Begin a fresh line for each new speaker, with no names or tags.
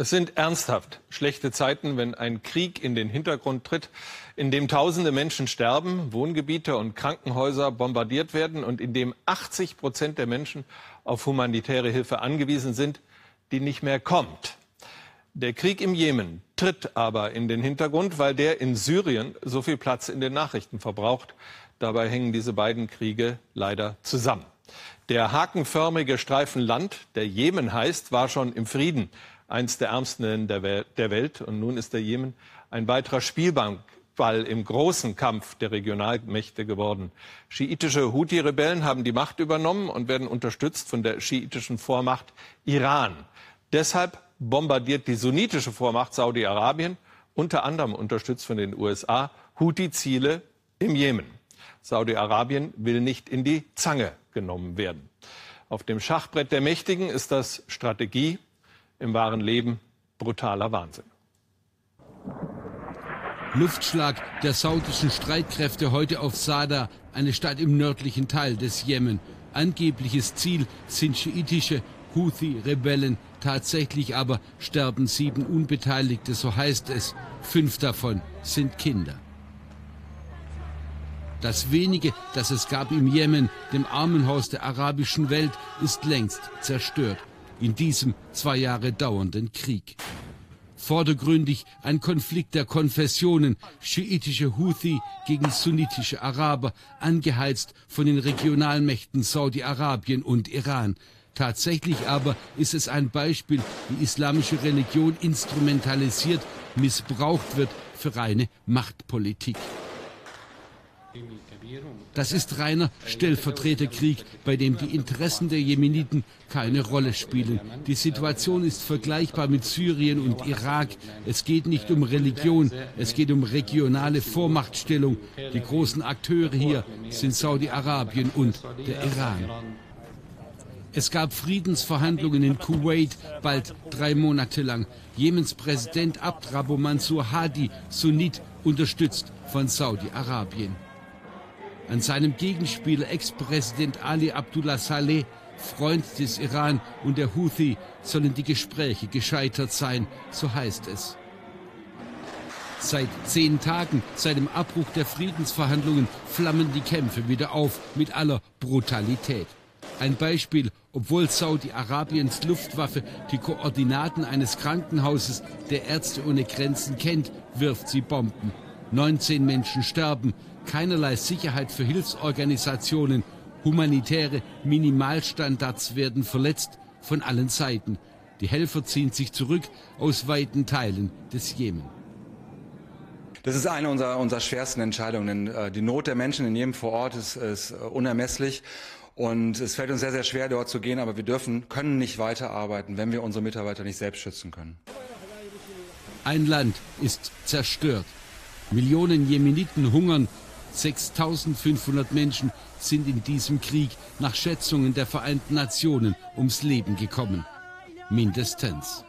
Es sind ernsthaft schlechte Zeiten, wenn ein Krieg in den Hintergrund tritt, in dem tausende Menschen sterben, Wohngebiete und Krankenhäuser bombardiert werden und in dem 80 Prozent der Menschen auf humanitäre Hilfe angewiesen sind, die nicht mehr kommt. Der Krieg im Jemen tritt aber in den Hintergrund, weil der in Syrien so viel Platz in den Nachrichten verbraucht. Dabei hängen diese beiden Kriege leider zusammen. Der hakenförmige Streifen Land, der Jemen heißt, war schon im Frieden eins der ärmsten der, Welt. Und nun ist der Jemen ein weiterer Spielball im großen Kampf der Regionalmächte geworden. Schiitische Houthi-Rebellen haben die Macht übernommen und werden unterstützt von der schiitischen Vormacht Iran. Deshalb bombardiert die sunnitische Vormacht Saudi-Arabien, unter anderem unterstützt von den USA, Houthi-Ziele im Jemen. Saudi-Arabien will nicht in die Zange genommen werden. Auf dem Schachbrett der Mächtigen ist das Strategie, im wahren Leben brutaler Wahnsinn.
Luftschlag der saudischen Streitkräfte heute auf Sada, eine Stadt im nördlichen Teil des Jemen. Angebliches Ziel sind schiitische Houthi-Rebellen. Tatsächlich aber sterben sieben Unbeteiligte, so heißt es. Fünf davon sind Kinder. Das wenige, das es gab im Jemen, dem Armenhaus der arabischen Welt, ist längst zerstört in diesem zwei Jahre dauernden Krieg. Vordergründig ein Konflikt der Konfessionen, schiitische Houthi gegen sunnitische Araber, angeheizt von den Regionalmächten Saudi-Arabien und Iran. Tatsächlich aber ist es ein Beispiel, wie islamische Religion instrumentalisiert, missbraucht wird für reine Machtpolitik. Das ist reiner Stellvertreterkrieg, bei dem die Interessen der Jemeniten keine Rolle spielen. Die Situation ist vergleichbar mit Syrien und Irak. Es geht nicht um Religion, es geht um regionale Vormachtstellung. Die großen Akteure hier sind Saudi-Arabien und der Iran. Es gab Friedensverhandlungen in Kuwait, bald drei Monate lang. Jemens Präsident Abd Rabbu Mansur Hadi, Sunnit, unterstützt von Saudi-Arabien. An seinem Gegenspieler Ex-Präsident Ali Abdullah Saleh, Freund des Iran und der Houthi, sollen die Gespräche gescheitert sein, so heißt es. Seit zehn Tagen, seit dem Abbruch der Friedensverhandlungen, flammen die Kämpfe wieder auf mit aller Brutalität. Ein Beispiel, obwohl Saudi-Arabiens Luftwaffe die Koordinaten eines Krankenhauses der Ärzte ohne Grenzen kennt, wirft sie Bomben. 19 Menschen sterben, keinerlei Sicherheit für Hilfsorganisationen, humanitäre Minimalstandards werden verletzt von allen Seiten. Die Helfer ziehen sich zurück aus weiten Teilen des Jemen.
Das ist eine unserer, unserer schwersten Entscheidungen. Denn, äh, die Not der Menschen in jedem vor Ort ist, ist unermesslich. Und es fällt uns sehr, sehr schwer, dort zu gehen. Aber wir dürfen, können nicht weiterarbeiten, wenn wir unsere Mitarbeiter nicht selbst schützen können.
Ein Land ist zerstört. Millionen Jemeniten hungern 6500 Menschen sind in diesem Krieg nach Schätzungen der Vereinten Nationen ums Leben gekommen. Mindestens.